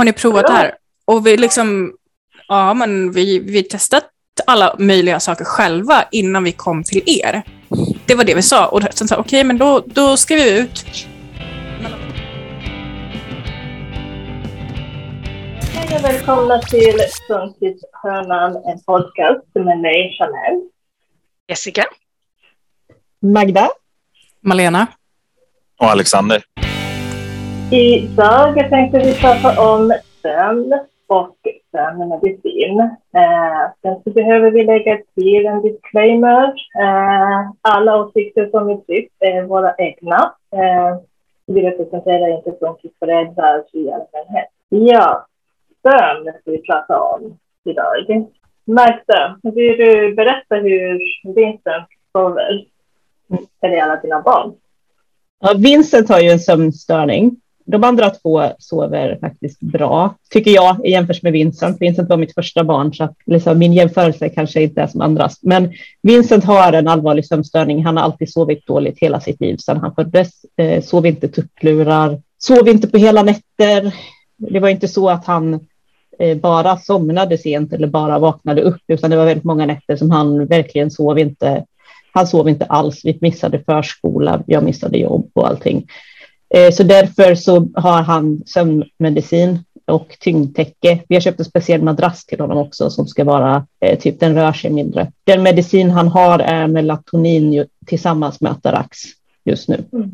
Har ni provat det här? Och vi liksom, ja men vi, vi testat alla möjliga saker själva innan vi kom till er. Det var det vi sa. Och sen sa okej, okay, men då, då skriver vi ut. Hej och välkomna till Funkishörnan, en podcast med mig, Chanel. Jessica. Magda. Malena. Och Alexander. Idag tänkte vi prata om sömn och sömnmedicin. Eh, sen så behöver vi lägga till en disclaimer. Eh, alla åsikter som vi tryckt är våra egna. Eh, vi representerar inte funkisföräldrar i allmänhet. Ja, sömn ska vi prata om idag. Magda, vill du berätta hur Vincent sover? Eller alla dina barn? Ja, Vincent har ju en sömnstörning de andra två sover faktiskt bra, tycker jag, i jämförelse med Vincent. Vincent var mitt första barn, så att liksom, min jämförelse kanske inte är som andras. Men Vincent har en allvarlig sömnstörning. Han har alltid sovit dåligt hela sitt liv sedan han föddes. Eh, sov inte tupplurar, sov inte på hela nätter. Det var inte så att han eh, bara somnade sent eller bara vaknade upp, utan det var väldigt många nätter som han verkligen sov inte. Han sov inte alls. Vi missade förskola, jag missade jobb och allting. Eh, så därför så har han sömnmedicin och tyngdtäcke. Vi har köpt en speciell madrass till honom också som ska vara eh, typ den rör sig mindre. Den medicin han har är melatonin tillsammans med Atarax just nu. Mm.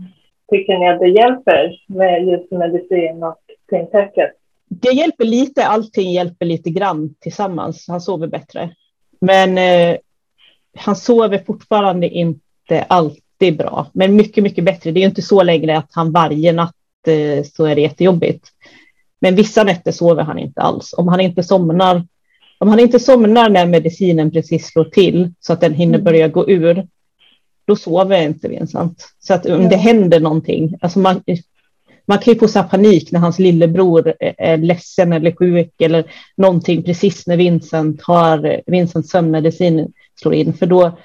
Tycker ni att det hjälper med just medicin och tyngdtäcket? Det hjälper lite, allting hjälper lite grann tillsammans. Han sover bättre. Men eh, han sover fortfarande inte allt det är bra, men mycket, mycket bättre. Det är inte så längre att han varje natt eh, så är det jättejobbigt. Men vissa nätter sover han inte alls. Om han inte somnar, om han inte somnar när medicinen precis slår till så att den hinner mm. börja gå ur, då sover inte Vincent. Så att om det händer någonting, alltså man, man kan ju få panik när hans lillebror är ledsen eller sjuk eller någonting precis när Vincent har Vincents sömnmedicin slår in, för då,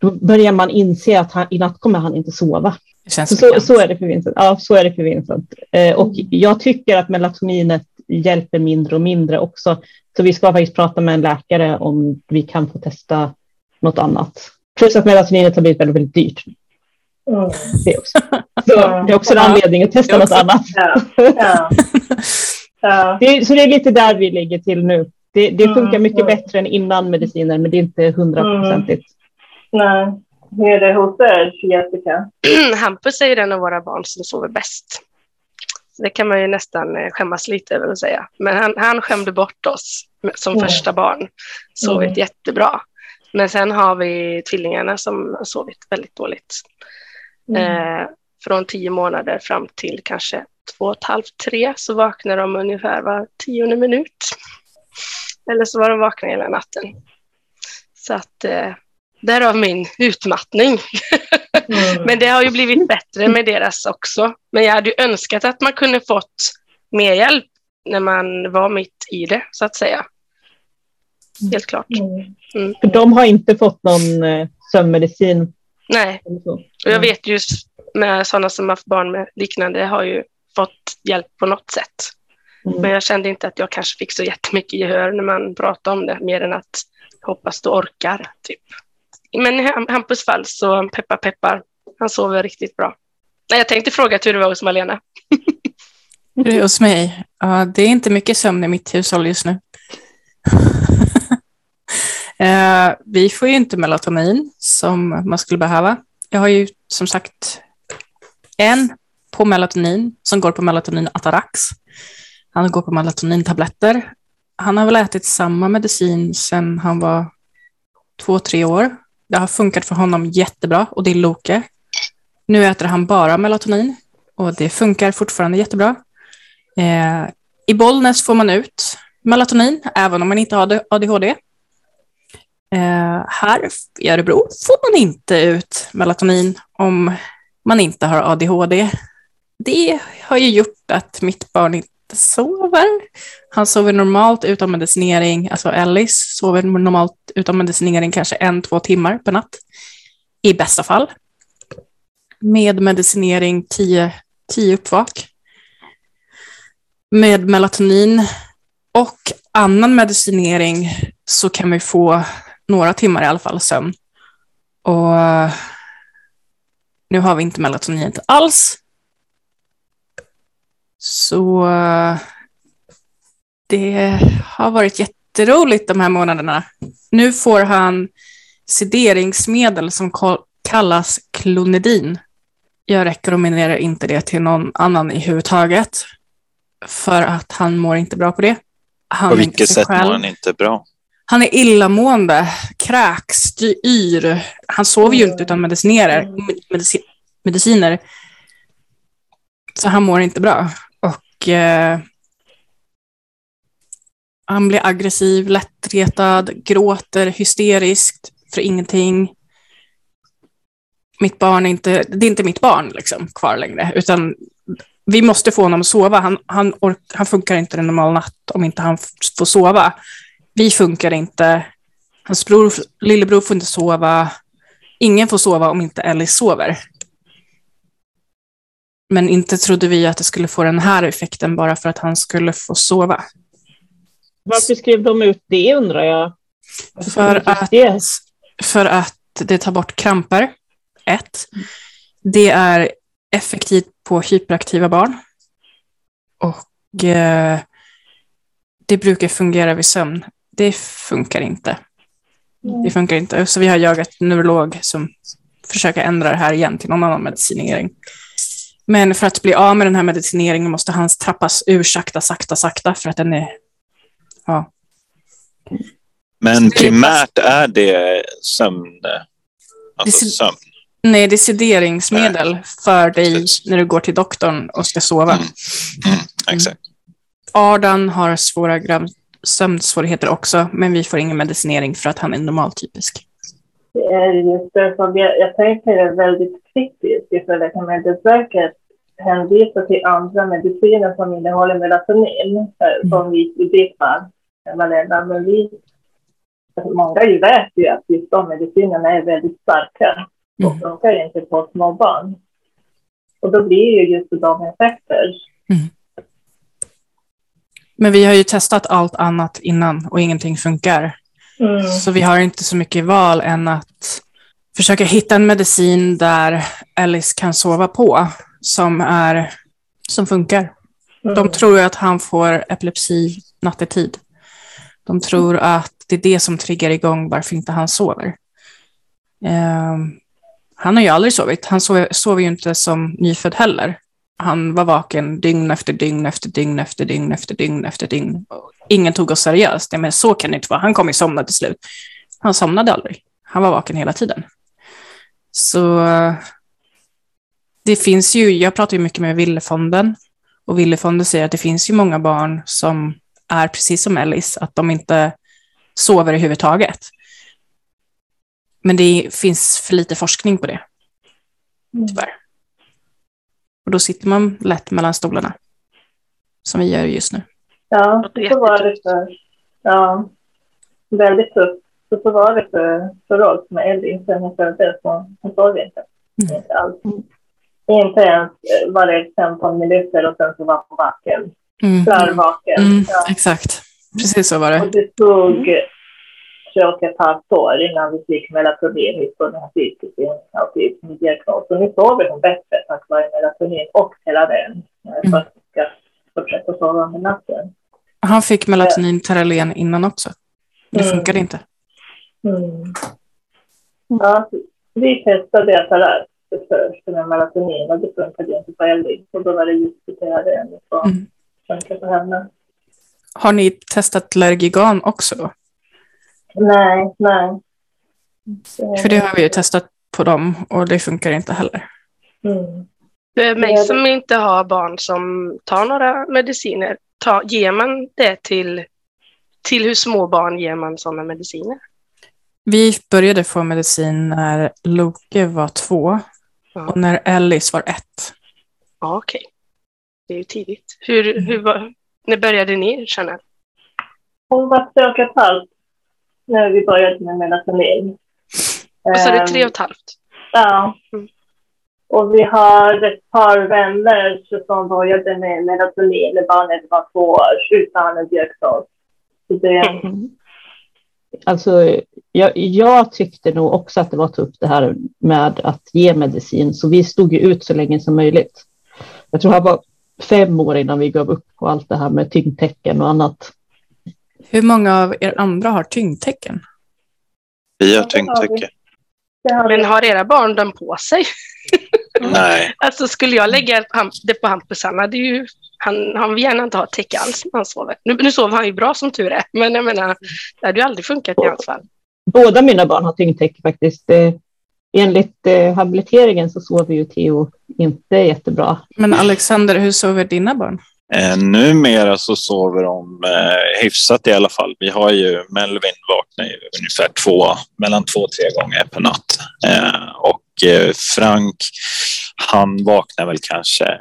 då börjar man inse att han, i natt kommer han inte sova. Så, så, så, är det för Vincent. Ja, så är det för Vincent. Eh, och mm. jag tycker att melatoninet hjälper mindre och mindre också. Så vi ska faktiskt prata med en läkare om vi kan få testa något annat. Plus att melatoninet har blivit väldigt, väldigt dyrt. Mm. Det, också. Så det är också en anledning att testa något annat. Ja. Ja. Det, så det är lite där vi ligger till nu. Det, det funkar mm. mycket bättre än innan mediciner, men det är inte hundraprocentigt. Nej. Hur är det hos er, Jessica? Hampus är ju den av våra barn som sover bäst. Det kan man ju nästan eh, skämmas lite över att säga. Men han, han skämde bort oss som mm. första barn. Sovit mm. jättebra. Men sen har vi tvillingarna som har sovit väldigt dåligt. Mm. Eh, från tio månader fram till kanske två och ett halvt, tre så vaknar de ungefär var tionde minut. Eller så var de vakna hela natten. Så att eh, Därav min utmattning. Mm. Men det har ju blivit bättre med deras också. Men jag hade ju önskat att man kunde fått mer hjälp när man var mitt i det, så att säga. Helt klart. Mm. För de har inte fått någon eh, sömnmedicin? Nej, och jag vet ju med sådana som har haft barn med liknande har ju fått hjälp på något sätt. Mm. Men jag kände inte att jag kanske fick så jättemycket gehör när man pratade om det, mer än att hoppas du orkar, typ. Men i Hampus fall så peppar peppar, han sover riktigt bra. Jag tänkte fråga hur det var hos Malena. Hur är hos mig? Ja, det är inte mycket sömn i mitt hushåll just nu. Eh, vi får ju inte melatonin som man skulle behöva. Jag har ju som sagt en på melatonin som går på melatonin Atarax. Han går på melatonintabletter. Han har väl ätit samma medicin sedan han var två, tre år. Det har funkat för honom jättebra och det är Loke. Nu äter han bara melatonin och det funkar fortfarande jättebra. Eh, I Bollnäs får man ut melatonin även om man inte har ADHD. Eh, här i Örebro får man inte ut melatonin om man inte har ADHD. Det har ju gjort att mitt barn inte sover. Han sover normalt utan medicinering, alltså Ellis sover normalt utan medicinering kanske en, två timmar per natt. I bästa fall. Med medicinering tio, tio uppvak. med melatonin och annan medicinering så kan vi få några timmar i alla fall sömn. Och nu har vi inte melatoninet alls. Så det har varit jätteroligt de här månaderna. Nu får han sederingsmedel som kallas klonidin. Jag rekommenderar inte det till någon annan i huvud taget. För att han mår inte bra på det. Han på vilket sätt själv. mår han inte bra? Han är illamående, kräks, yr. Han sover ju inte utan medicinerar, medici mediciner. Så han mår inte bra. Och eh, han blir aggressiv, lättretad, gråter hysteriskt för ingenting. Mitt barn är inte, det är inte mitt barn liksom, kvar längre, utan vi måste få honom att sova. Han, han, han funkar inte en normal natt om inte han får sova. Vi funkar inte. Hans bror, lillebror får inte sova. Ingen får sova om inte Ellie sover. Men inte trodde vi att det skulle få den här effekten bara för att han skulle få sova. Varför skrev de ut det undrar jag? För att, för att det tar bort kramper, ett. Det är effektivt på hyperaktiva barn. Och eh, det brukar fungera vid sömn. Det funkar inte. Det funkar inte. Så vi har jagat neurolog som försöker ändra det här igen till någon annan medicinering. Men för att bli av med den här medicineringen måste han trappas ur sakta, sakta, sakta för att den är... Ja. Men primärt är det sömn? Alltså sömn? Nej, det är sederingsmedel Nej. för dig Precis. när du går till doktorn och ska sova. Mm. Mm. Exakt. Ardan har svåra sömnsvårigheter också, men vi får ingen medicinering för att han är normaltypisk. Det är just det som jag, jag tänker är väldigt kritiskt ifall Läkemedelsverket hänvisar till andra mediciner som innehåller melatonin, mm. som vi i ditt fall, men vi, många ju vet ju att just de medicinerna är väldigt starka och mm. funkar inte på små barn. Och då blir ju just de effekter. Mm. Men vi har ju testat allt annat innan och ingenting funkar. Mm. Så vi har inte så mycket val än att försöka hitta en medicin där Alice kan sova på som, är, som funkar. Mm. De tror att han får epilepsi nattetid. De tror att det är det som triggar igång varför inte han sover. Eh, han har ju aldrig sovit. Han sover, sover ju inte som nyfödd heller. Han var vaken dygn efter dygn efter dygn efter dygn efter dygn efter dygn. Ingen tog oss seriöst. Men så kan det inte vara. Han kommer ju somna till slut. Han somnade aldrig. Han var vaken hela tiden. Så det finns ju, jag pratar ju mycket med Villefonden och Villefonden säger att det finns ju många barn som är precis som Ellis, att de inte sover överhuvudtaget. Men det finns för lite forskning på det. Mm. Tyvärr. Och då sitter man lätt mellan stolarna. Som vi gör just nu. Ja, så var det för. Ja, väldigt tufft. Så, så var det för, för oss med Elin sen hon föddes. Hon, hon sov inte. Mm. Inte alls. Inte ens var det 15 minuter och sen så var hon vaken. Mm. Klarvaken. Mm, ja. Exakt. Precis så var det. Och det tog tre och ett halvt år innan vi fick melatonin på den här autismdiagnosen. Nu sover hon bättre tack vare melatonin och Teralen mm. för att hon ska fortsätta sova under natten. Han fick melatonin Teralen innan också. Det mm. funkade inte. Mm. Ja, vi testade Atarat först med melatonin och det funkade inte på Ellie. Och då var det just Teralen mm. Funkade på henne. Har ni testat Lergigan också? Nej, nej. För det har vi ju testat på dem och det funkar inte heller. Mm. För mig som inte har barn som tar några mediciner, ta, ger man det till, till hur små barn ger man sådana mediciner? Vi började få medicin när Loke var två ja. och när Ellis var ett. Ja, Okej, okay. Det är ju tidigt. Hur, mm. hur var, när började ni känna? Hon var tre och ett halvt när vi började med melatonin. Och så är det tre och ett halvt? Ja. Mm. Och vi har ett par vänner som började med melatonin när barnet var två år utan en diagnos. Det... Mm. Alltså, jag, jag, tyckte nog också att det var tufft det här med att ge medicin, så vi stod ju ut så länge som möjligt. Jag tror det var fem år innan vi gav upp på allt det här med tyngdtecken och annat. Hur många av er andra har tyngdtecken? Vi har tyngdtecken. Men har era barn den på sig? Nej. alltså skulle jag lägga det på Hampus, han hade ju han, han vill gärna inte ha täcke alls när han sover. Nu, nu sover han ju bra som tur är, men jag menar, det hade ju aldrig funkat i hans fall. Båda mina barn har tyngdtäcke faktiskt. Eh, enligt eh, habiliteringen så sover ju Theo inte jättebra. Men Alexander, hur sover dina barn? Eh, numera så sover de eh, hyfsat i alla fall. Vi har ju Melvin vaknar ju ungefär två, mellan två och tre gånger per natt. Eh, och eh, Frank, han vaknar väl kanske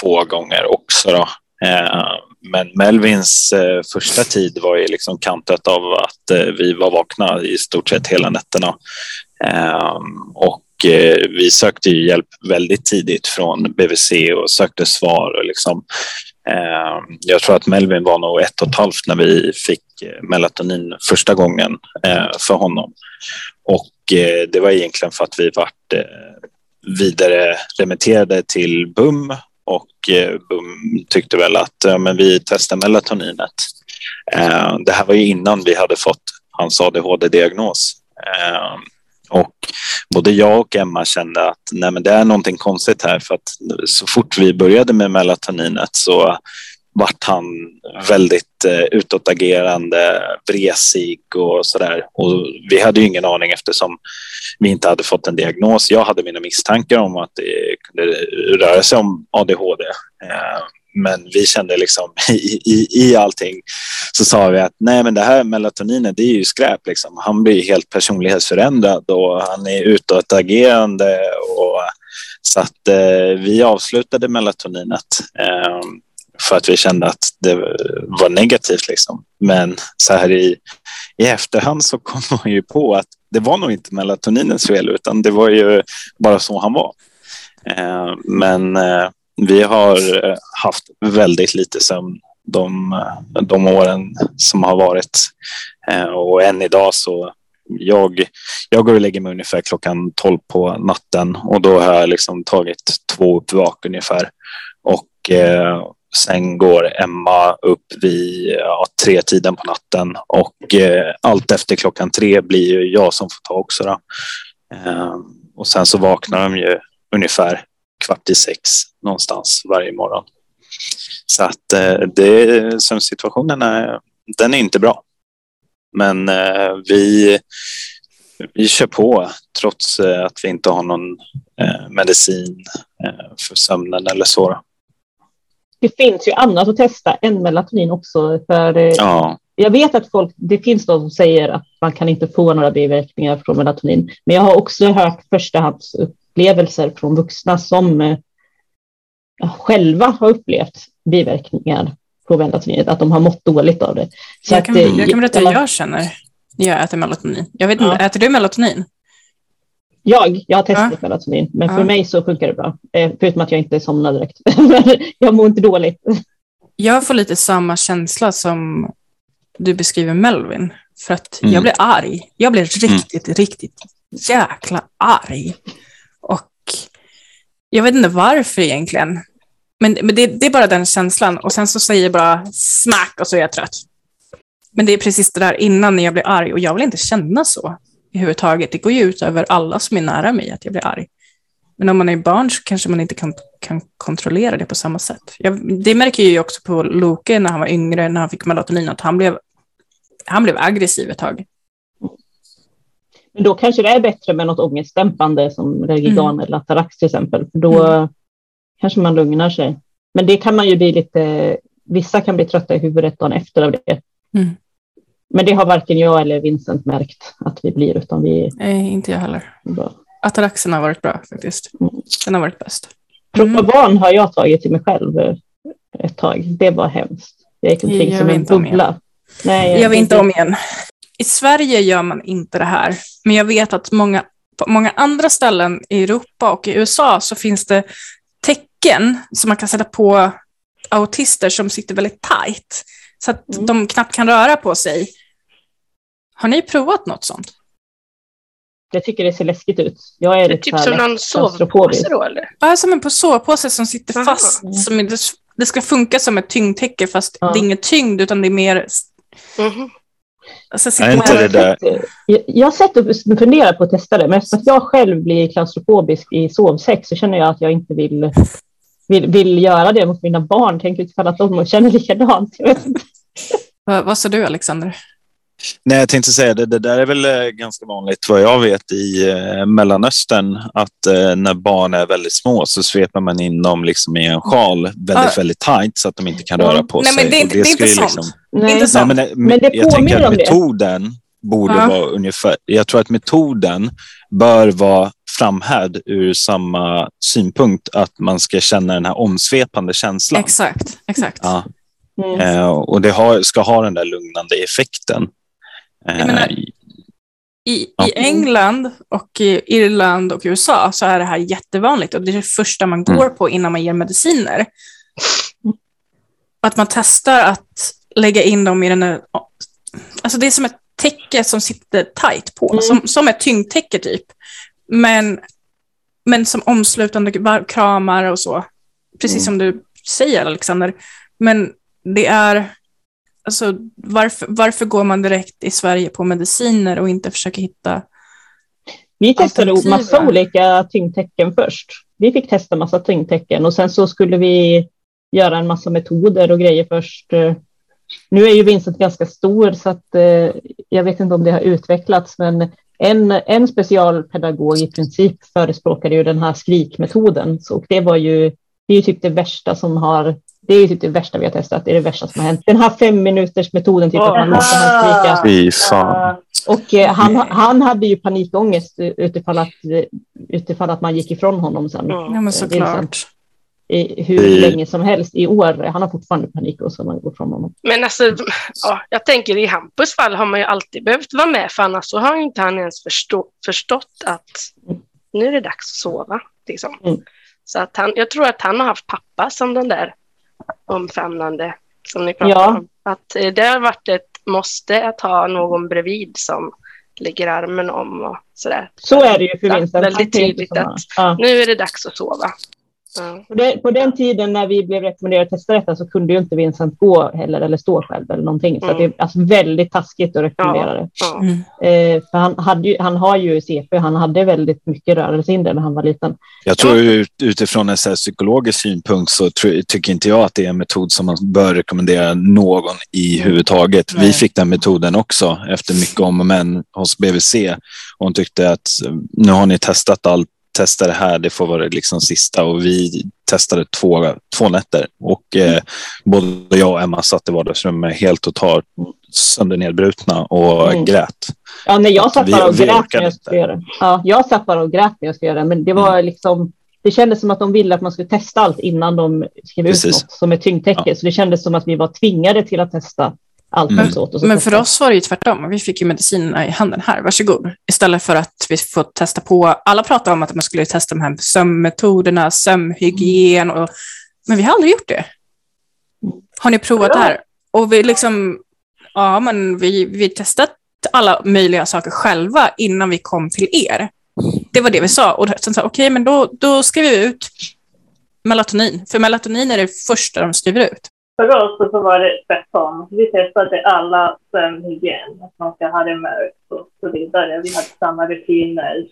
två gånger också. Då. Eh, men Melvins eh, första tid var ju liksom kantat av att eh, vi var vakna i stort sett hela nätterna. Ehm, och eh, vi sökte hjälp väldigt tidigt från BVC och sökte svar. Och liksom, ehm, jag tror att Melvin var nog ett och ett halvt när vi fick eh, melatonin första gången eh, för honom. Och det var egentligen för att vi vart vidare remitterade till BUM och BUM tyckte väl att ja, men vi testar melatoninet. Ehm, det här var ju innan vi hade fått hans ADHD-diagnos. Och både jag och Emma kände att nej, men det är någonting konstigt här för att så fort vi började med melatoninet så vart han väldigt eh, utåtagerande, vresig och sådär. Och vi hade ju ingen aning eftersom vi inte hade fått en diagnos. Jag hade mina misstankar om att det kunde röra sig om ADHD. Eh, men vi kände liksom i, i, i allting så sa vi att nej men det här melatoninet det är ju skräp liksom. Han blir helt personlighetsförändrad och han är utåtagerande och så att eh, vi avslutade melatoninet. Eh, för att vi kände att det var negativt. Liksom. Men så här i, i efterhand så kom man ju på att det var nog inte melatoninens fel utan det var ju bara så han var. Eh, men eh, vi har eh, haft väldigt lite sömn de, eh, de åren som har varit. Eh, och än idag så jag, jag går och lägger mig ungefär klockan 12 på natten och då har jag liksom tagit två uppvak ungefär. Och eh, Sen går Emma upp vid ja, tre tiden på natten och eh, allt efter klockan tre blir ju jag som får ta också. Då. Eh, och sen så vaknar de ju ungefär kvart i sex någonstans varje morgon. Så att eh, det, sömnsituationen är, den är inte bra. Men eh, vi, vi kör på trots eh, att vi inte har någon eh, medicin för sömnen eller så det finns ju annat att testa än melatonin också. För ja. Jag vet att folk, det finns de som säger att man kan inte få några biverkningar från melatonin. Men jag har också hört förstahandsupplevelser från vuxna som eh, själva har upplevt biverkningar på melatoninet, att de har mått dåligt av det. Så jag, kan, att, jag kan berätta hur jag känner när jag äter melatonin. Jag vet inte, ja. äter du melatonin? Jag, jag har testat ja. melatonin, men ja. för mig så funkar det bra. Eh, förutom att jag inte somnar direkt. jag mår inte dåligt. Jag får lite samma känsla som du beskriver Melvin. För att mm. jag blir arg. Jag blir riktigt, mm. riktigt jäkla arg. Jag vet inte varför egentligen. Men, men det, det, är bara den känslan. Och sen så säger jag bara smack och så är jag trött. Men det är precis det där innan när jag blir arg och jag vill inte känna så överhuvudtaget. Det går ju ut över alla som är nära mig att jag blir arg. Men om man är barn så kanske man inte kan, kan kontrollera det på samma sätt. Jag, det märker jag ju också på Loke när han var yngre, när han fick melatonin, att han blev, han blev aggressiv ett tag. Men då kanske det är bättre med något ångestdämpande som Regigan mm. eller Atarax till exempel. För då mm. kanske man lugnar sig. Men det kan man ju bli lite, vissa kan bli trötta i huvudet dagen efter av det. Mm. Men det har varken jag eller Vincent märkt att vi blir, utan vi... Nej, inte jag heller. Bra. Ataraxen har varit bra faktiskt. Mm. Den har varit bäst. Mm. Propavan har jag tagit till mig själv ett tag. Det var hemskt. Det gick omkring som en bubbla. Nej, jag vill inte om igen. I Sverige gör man inte det här, men jag vet att många på många andra ställen i Europa och i USA så finns det tecken som man kan sätta på autister som sitter väldigt tajt så att Mm. de knappt kan röra på sig. Har ni provat något sånt? Jag tycker det ser läskigt ut. Jag är Det är typ som någon sovpåse då eller? Ja, som en på sovpåse som sitter Aha. fast. Som inte, det ska funka som ett tyngdtäcke fast Ja. det är inget tyngd utan det är mer... Mhm. Alltså, sitter inte det där- Jag, jag har sett och funderat på att testa det, men eftersom att jag själv blir klaustrofobisk i sovsex så känner jag att jag inte vill, vill, vill göra det mot mina barn. Tänk utifall att de känner likadant. Jag vet inte. vad, vad sa du Alexander? Nej, jag tänkte säga det. Det där är väl eh, ganska vanligt vad jag vet i eh, Mellanöstern att eh, när barn är väldigt små så sveper man in dem liksom i en sjal väldigt, Ja. väldigt tight så att de inte kan röra på Nej, sig. men det är inte- det är ska inte ju sånt. Nej. Inte Nej, sant? men, Men det jag tänker att om det. metoden borde Ja. vara ungefär... Jag tror att metoden bör vara framhärd ur samma synpunkt att man ska känna den här omsvepande känslan. Exakt, exakt. Ja. Mm. Eh, och det har, ska ha den där lugnande effekten. Eh, menar- I, Ja. I England och i Irland och USA så är det här jättevanligt och det är det första man går Mm. på innan man ger mediciner. Att man testar att lägga in dem i den här... Alltså det är som ett täcke som sitter tight på, Mm. som, som ett tyngdtäcke typ. Men, men som omslutande kramar och så. Precis Mm. som du säger Alexander. Men det är... Alltså, varför, varför går man direkt i Sverige på mediciner och inte försöker hitta... Vi testade massa olika tyngdtecken först. Vi fick testa massa tyngdtecken och sen så skulle vi göra en massa metoder och grejer först. Nu är ju Vincent ganska stor så att eh, jag vet inte om det har utvecklats, men en, en specialpedagog i princip förespråkade ju den här skrikmetoden. Och det var ju, det är ju typ det värsta som har, det är ju typ det värsta vi har testat, det är det värsta som har hänt. Den här fem minuters metoden, typ att man låter han skrika. Och eh, han, han hade ju panikångest utifall att, utifall att man gick ifrån honom sen. Mm. Ja, men såklart. I hur Det- länge som helst i år. Han har fortfarande panikångest om man går ifrån honom. Men alltså, ja, jag tänker i Hampus fall har man ju alltid behövt vara med för annars så har inte han ens förstå, förstått att nu är det dags att sova. Liksom. Mm. Så att han, jag tror att han har haft pappa som den där omfamnande som ni pratar Ja. om. Att eh, det har varit ett måste att ha någon bredvid som lägger armen om och sådär. Så är det ju för Vincent. Väldigt tydligt komma. att Ja. nu är det dags att sova. Ja. På, det, på den tiden när vi blev rekommenderade att testa detta så kunde ju inte Vincent gå heller eller stå själv eller någonting. Så Mm. att det är alltså väldigt taskigt att rekommendera det. Ja. Mm. Eh, för han, hade ju, han har ju CP, han hade väldigt mycket rörelsehinder när han var liten. Jag tror ut- utifrån en så psykologisk synpunkt så tr- tycker inte jag att det är en metod som man bör rekommendera någon i huvudtaget. Nej. Vi fick den metoden också efter mycket om och men hos BVC. Och hon tyckte att nu har ni testat allt, testa det här, det får vara liksom sista. Och vi testade två, två nätter och eh, både jag och Emma satt i vardagsrummet helt totalt söndernedbrutna och Mm. grät. Ja, nej, jag satt bara och vi grät när jag skulle göra det. Ja, jag satt bara och grät när jag skulle göra det. Men det var liksom, det kändes som att de ville att man skulle testa allt innan de skrev ut Precis. något som ett tyngdtäcke. Så det kändes som att vi var tvingade till att testa allt Mm. åt. Så Men för oss var det ju tvärtom. Vi fick ju medicinerna i handen här, varsågod. Istället för att vi får testa på, alla pratade om att man skulle testa de här sömnmetoderna, sömnhygien, och, men vi har aldrig gjort det. Har ni provat det här? Och vi liksom, ja men vi, vi testat alla möjliga saker själva innan vi kom till er. Det var det vi sa. Och sen sa okej, men då, då skriver vi ut melatonin. För melatonin är det första de skriver ut. För oss så var det tvärtom. Vi testade alla sömnhygien, att man ska ha det mörkt och så vidare. Vi hade samma rutiner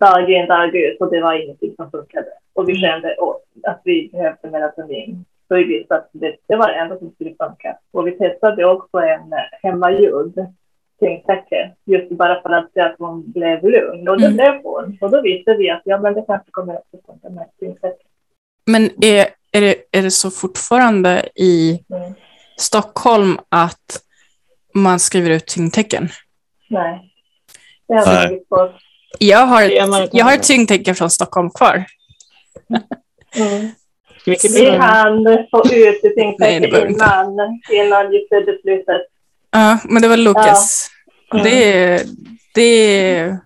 dag in, dag ut och det var ingenting som funkade. Och vi kände åh, att vi behövde melatonin. Så vi visste att det, det var det enda som skulle funka. Och vi testade också en eh, hemmagjord tyngdtäcke, just bara för att se att hon blev lugn. Och det Mm. blev hon. Och då visste vi att ja, men det kanske kommer att funka med tyngdtäcke. Men är, är, det, är det så fortfarande i Mm. Stockholm att man skriver ut tyngdtecken? Nej. Det Nej. Jag har, jag har ett tyngdtecken från Stockholm kvar. Mm. Vi hann få ut inte. innan, innan just det beslutet. Ja, men det var Lukas. Det, det,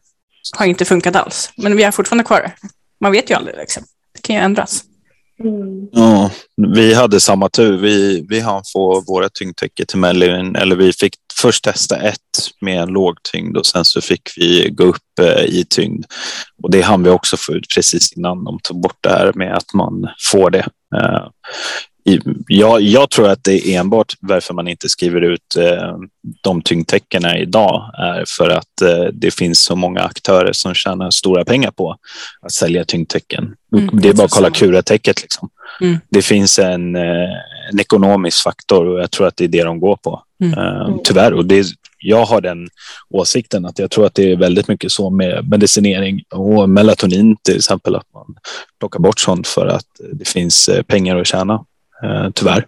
har inte funkat alls. Men vi har fortfarande kvar det. Man vet ju aldrig. Liksom. Det kan ju ändras. Mm. Ja, vi hade samma tur. Vi, vi hann få våra tyngdtäcke till Mellin, eller vi fick först testa ett med en låg tyngd och sen så fick vi gå upp eh, i tyngd. Och det hann vi också få ut precis innan de tog bort det här med att man får det. Eh, jag, jag, tror att det är enbart varför man inte skriver ut eh, de tyngdtäckena idag är för att eh, det finns så många aktörer som tjänar stora pengar på att sälja tyngdtäcken. Mm, det är bara att kolla Cura-täcket. Liksom. Mm. Det finns en, eh, en, ekonomisk faktor och jag tror att det är det de går på. Mm. Eh, tyvärr. Och det, jag har den åsikten att jag tror att det är väldigt mycket så med medicinering och melatonin till exempel att man plockar bort sånt för att det finns eh, pengar att tjäna Eh, tyvärr.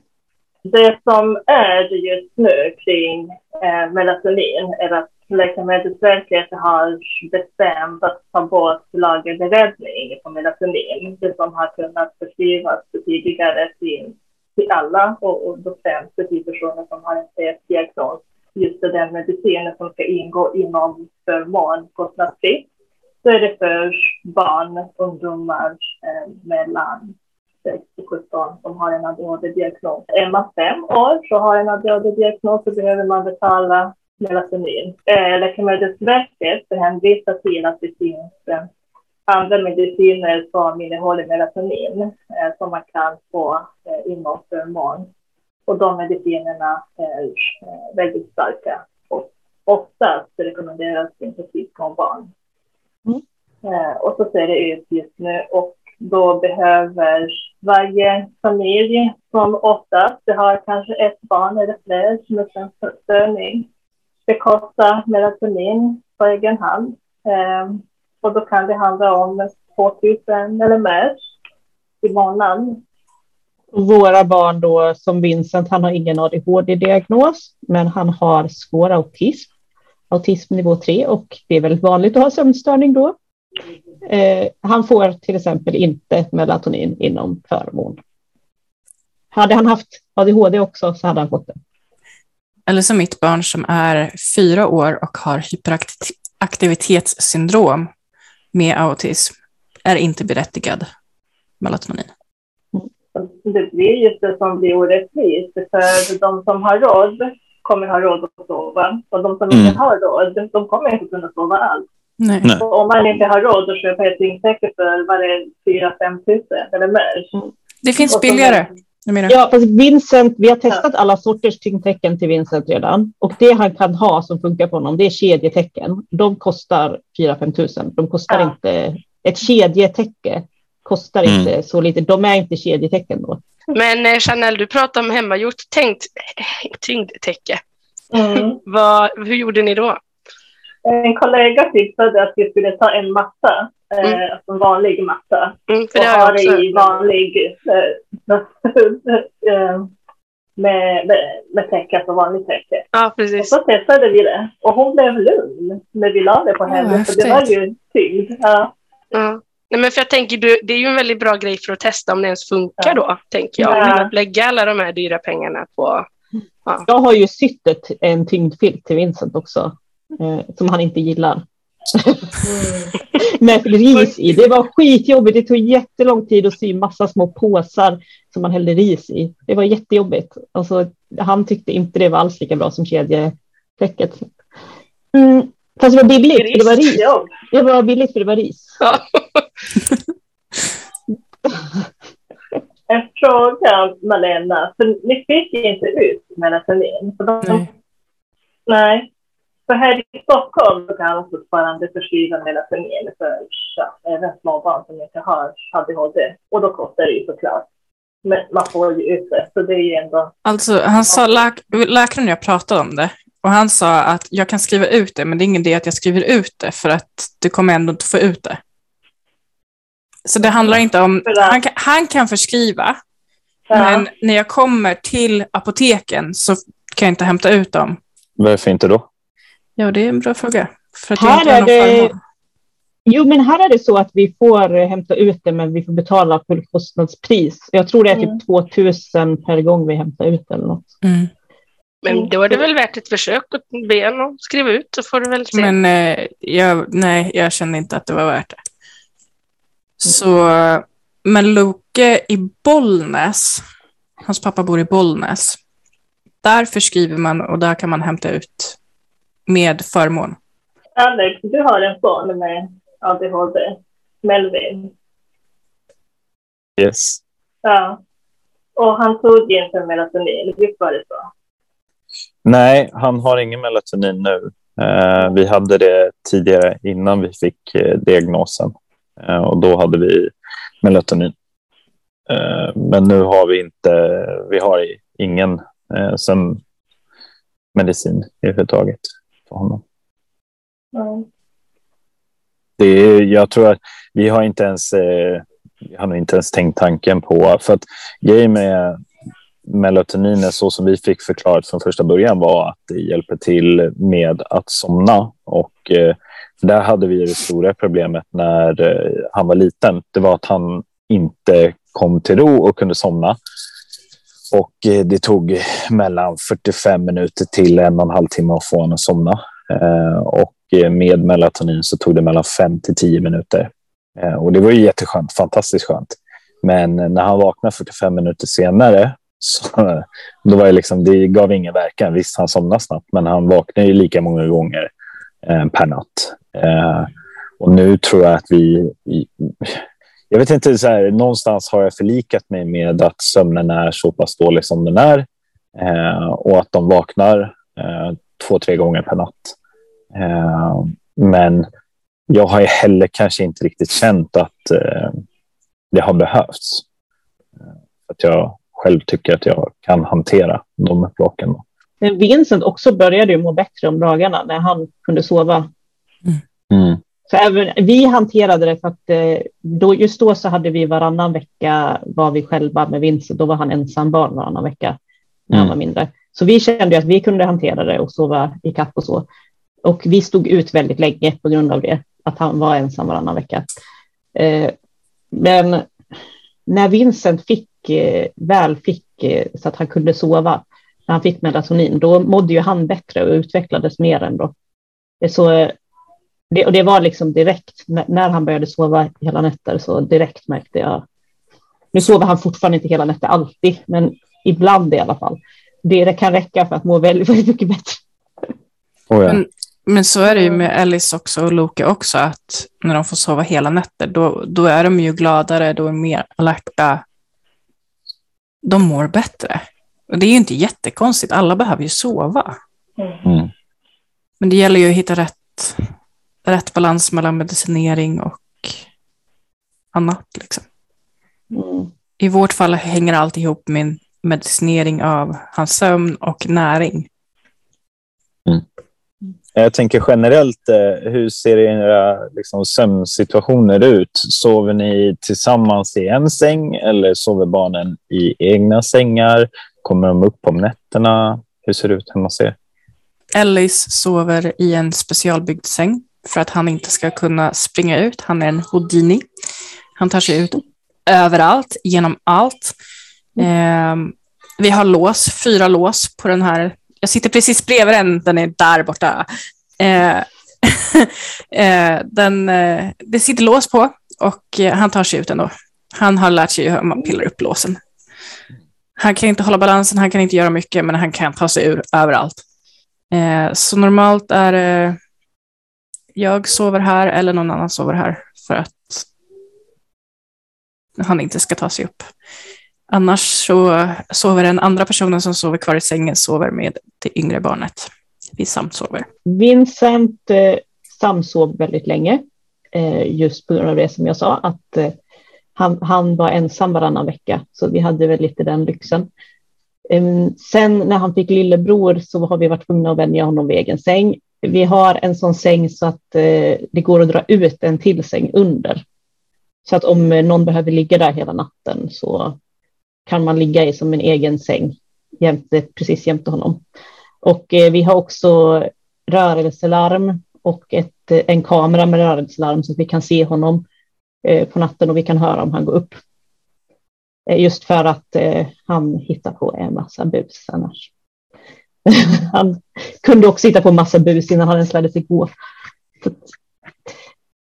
Det som är just nu kring eh, melatonin är att Läkemedelsverket har bestämt att ta bort lagerberedning på melatonin, det som har kunnat förskrivas tidigare till, till alla och, och då främst till personer som har en CF-diagnos. Just den medicinen som ska ingå inom förmån kostnadsfritt. Så är det för barn, ungdomar eh, mellan 6 till 17 som har en ADHD-diagnos. Är man fem år så har en ADHD-diagnos så behöver man betala melatonin. Eh, Läkemedelsverket hänvisar till att det finns eh, andra mediciner som innehåller melatonin eh, som man kan få eh, förmån. Och de medicinerna är eh, väldigt starka och oftast rekommenderas inte små barn. Mm. Eh, och så ser det ut just nu och då behöver varje familj som oftast det har kanske ett barn eller fler som är störning bekosta melatonin på egen hand. Eh, och då kan det handla om 2000 eller mer i månaden. Våra barn då, som Vincent, han har ingen ADHD-diagnos, men han har svår autism, autism nivå 3 och det är väldigt vanligt att ha sömnstörning då. Eh, han får till exempel inte melatonin inom förmån. Hade han haft ADHD också så hade han fått det. Eller som mitt barn som är fyra år och har hyperaktivitetssyndrom med autism är inte berättigad melatonin. Det blir just det som blir orättvist, för de som har råd kommer ha råd att sova och de som mm. inte har råd, de kommer inte kunna sova alls. Nej. Och om man inte har råd att köpa ett dyngtäcke för vad det 4-5 tusen eller mer. Det finns billigare. Ja, fast Vincent, vi har testat alla sorters tyngdtecken till Vincent redan och det han kan ha som funkar på honom, det är kedjetecken. De kostar 4-5 tusen. De kostar ja. inte, ett kedjetäcke kostar mm. inte så lite. De är inte kedjetecken då. Men eh, Chanel, du pratar om hemmagjort tänkt, tyngdtäcke. Mm. Vad, hur gjorde ni då? En kollega tipsade att vi skulle ta en matta Mm. Eh, alltså en vanlig matta. Mm, och ha det i vanlig eh, eh, med, med, med täcke, alltså vanligt täcke. Ja, precis. Och så testade vi det. Och hon blev lugn när vi la det på henne. Ja, för det var ju tyngd. Ja. ja. Nej, men för jag tänker, det är ju en väldigt bra grej för att testa om det ens funkar ja. då, tänker jag. Ja. Att lägga alla de här dyra pengarna på... Ja. Jag har ju sytt en tyngdfilt till Vincent också, som han inte gillar. Mm. med ris i. Det var skitjobbigt. Det tog jättelång tid att sy massa små påsar som man hällde ris i. Det var jättejobbigt. Alltså, han tyckte inte det var alls lika bra som kedjetäcket. Mm. Fast det var billigt, för det var ris. Det var billigt för det var ris. Ja. en fråga, Malena. För ni fick inte ut melatonin. Nej. Nej. För här i Stockholm kan man fortfarande förskriva melatonin för ja, även småbarn som inte har ADHD. Och då kostar det ju såklart. Men man får ju ut det, så det är ju ändå... Alltså, han sa, läk läkaren och jag pratade om det. Och han sa att jag kan skriva ut det, men det är ingen idé att jag skriver ut det, för att du kommer ändå inte få ut det. Så det handlar inte om... Han kan, han kan förskriva, ja. men när jag kommer till apoteken så kan jag inte hämta ut dem. Varför inte då? Ja, det är en bra fråga. För att här är det... Jo, men här är det så att vi får hämta ut det, men vi får betala fullkostnadspris. Jag tror det är typ mm. 2000 per gång vi hämtar ut eller något. Mm. Men då är det väl värt ett försök att be honom skriva ut så får du väl se. Men eh, jag, nej, jag kände inte att det var värt det. Så, men Loke i Bollnäs, hans pappa bor i Bollnäs, där förskriver man och där kan man hämta ut med förmån. Alex, du har en son med ADHD, Melvin. Yes. Ja. Och han tog inte melatonin, visst var det så? Nej, han har ingen melatonin nu. Eh, vi hade det tidigare innan vi fick eh, diagnosen eh, och då hade vi melatonin. Men nu har vi inte, vi har ingen eh, sömnmedicin överhuvudtaget för honom. Mm. Det är, jag tror att vi har inte ens, eh, vi har nog inte ens tänkt tanken på, för att grejen med melatoniner så som vi fick förklarat från första början var att det hjälper till med att somna och eh, där hade vi det stora problemet när eh, han var liten. Det var att han inte kom till ro och kunde somna. Och eh, det tog mellan 45 minuter till en och en halv timme att få honom att somna. Eh, och eh, med melatonin så tog det mellan 5 till 10 minuter. Och det var ju jätteskönt, fantastiskt skönt. Men när han vaknade 45 minuter senare så då var det liksom, det gav ingen verkan. Visst, han somnade snabbt, men han vaknade ju lika många gånger eh, per natt. Eh, och nu tror jag att vi jag vet inte, så här, någonstans har jag förlikat mig med att sömnen är så pass dålig som den är eh, och att de vaknar eh, två, tre gånger per natt. Eh, men jag har ju heller kanske inte riktigt känt att eh, det har behövts. Att jag själv tycker att jag kan hantera de upplocken. Men Vincent också började ju må bättre om dagarna när han kunde sova. Mm. Så även, vi hanterade det för att eh, då, just då så hade vi varannan vecka var vi själva med Vincent. Då var han ensam barn varannan vecka när han Mm. var mindre. Så vi kände att vi kunde hantera det och sova i kapp och så. Och vi stod ut väldigt länge på grund av det, att han var ensam varannan vecka. Eh, men när Vincent fick, eh, väl fick så att han kunde sova, när han fick melatonin, då mådde ju han bättre och utvecklades mer ändå. Så, det, och det var liksom direkt, när, han började sova hela nätter, så direkt märkte jag. Nu sover han fortfarande inte hela nätter alltid, men ibland i alla fall. Det, det kan räcka för att må väldigt, väldigt mycket bättre. Oh, ja. Men, men så är det ju med Alice också och Loke också, att när de får sova hela nätter, då, då är de ju gladare, då är de mer alerta. De mår bättre. Och det är ju inte jättekonstigt, alla behöver ju sova. Mm. Men det gäller ju att hitta rätt, rätt balans mellan medicinering och annat. Liksom. Mm. I vårt fall hänger allt ihop med medicinering av hans sömn och näring. Jag tänker generellt, eh, hur ser era liksom, sömnsituationer ut? Sover ni tillsammans i en säng eller sover barnen i egna sängar? Kommer de upp om nätterna? Hur ser det ut hemma hos er? Ellis sover i en specialbyggd säng för att han inte ska kunna springa ut. Han är en Houdini. Han tar sig ut överallt, genom allt. Eh, vi har lås, fyra lås på den här. Jag sitter precis bredvid den, den är där borta. Eh, eh, den, eh, det sitter lås på och eh, han tar sig ut ändå. Han har lärt sig hur man pillar upp låsen. Han kan inte hålla balansen, han kan inte göra mycket, men han kan ta sig ur överallt. Eh, så normalt är det jag sover här eller någon annan sover här för att han inte ska ta sig upp. Annars så sover den andra personen som sover kvar i sängen sover med det yngre barnet. Vi samsover. Vincent eh, samsov väldigt länge, eh, just på grund av det som jag sa, att eh, han, han var ensam varannan vecka, så vi hade väl lite den lyxen. Sen när han fick lillebror så har vi varit tvungna att vänja honom vid egen säng. Vi har en sån säng så att eh, det går att dra ut en till säng under. Så att om eh, någon behöver ligga där hela natten så kan man ligga i som en egen säng jämte, precis jämte honom. Och eh, vi har också rörelselarm och ett, eh, en kamera med rörelselarm så att vi kan se honom eh, på natten och vi kan höra om han går upp. Eh, just för att eh, han hittar på en massa bus annars. han kunde också hitta på massa bus innan han ens lärde sig gå.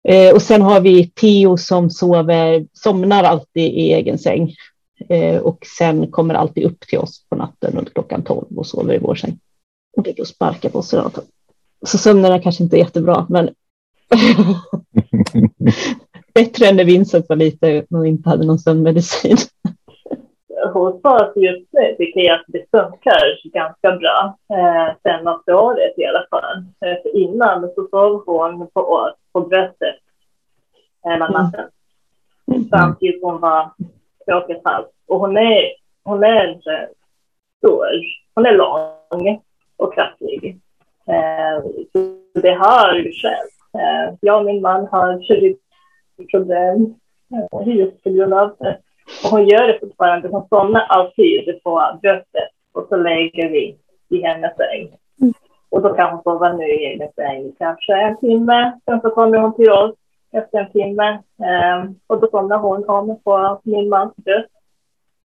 Eh, och sen har vi Theo som sover, somnar alltid i egen säng eh, och sen kommer alltid upp till oss på natten under klockan 12 och sover i vår säng. Och ligger och sparkar på oss. Så sömnen är kanske inte jättebra, men bättre än när Vincent var lite och inte hade någon sömnmedicin. Hos oss just nu tycker jag att det funkar ganska bra. Eh, senaste året i alla fall. Eh, innan så sov hon på oss på bröstet hela mm. natten. Mm. Fram tills hon var två och ett halvt. Och hon är, hon är inte stor. Hon är lång och kraftig. Eh, så det har ju skett. Eh, jag och min man har problem eh, just på grund av det. Och hon gör det fortfarande. Hon somnar alltid på bröstet och så lägger vi i hennes säng. Mm. Och då kan hon sova nu i egen säng kanske en timme. Sen så kommer hon till oss efter en timme. Um, och då somnar hon om på min mans bröst.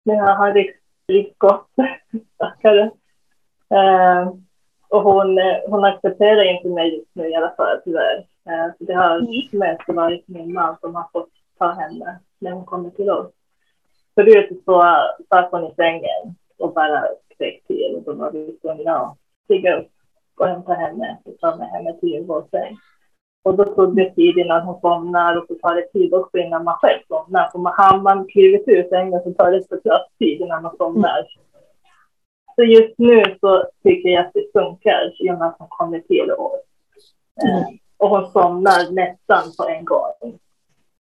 Nu har han riktigt gott, stackare. Um, och hon, hon accepterar inte mig just nu i alla fall, tyvärr. Uh, så det har mm. mest varit min man som har fått ta henne när hon kommer till oss. Förut så typ satt hon i sängen och bara skrek till och då var vi tvungna att stiga upp och hämta henne och ta med henne till vår säng. Och då tog det tid innan hon somnar och så tar det tid också innan man själv somnar. För man, har man klivit ur sängen så tar det såklart tid innan man somnar. Så just nu så tycker jag att det funkar i och med att hon kommer till oss. Mm. och hon somnar nästan på en gång.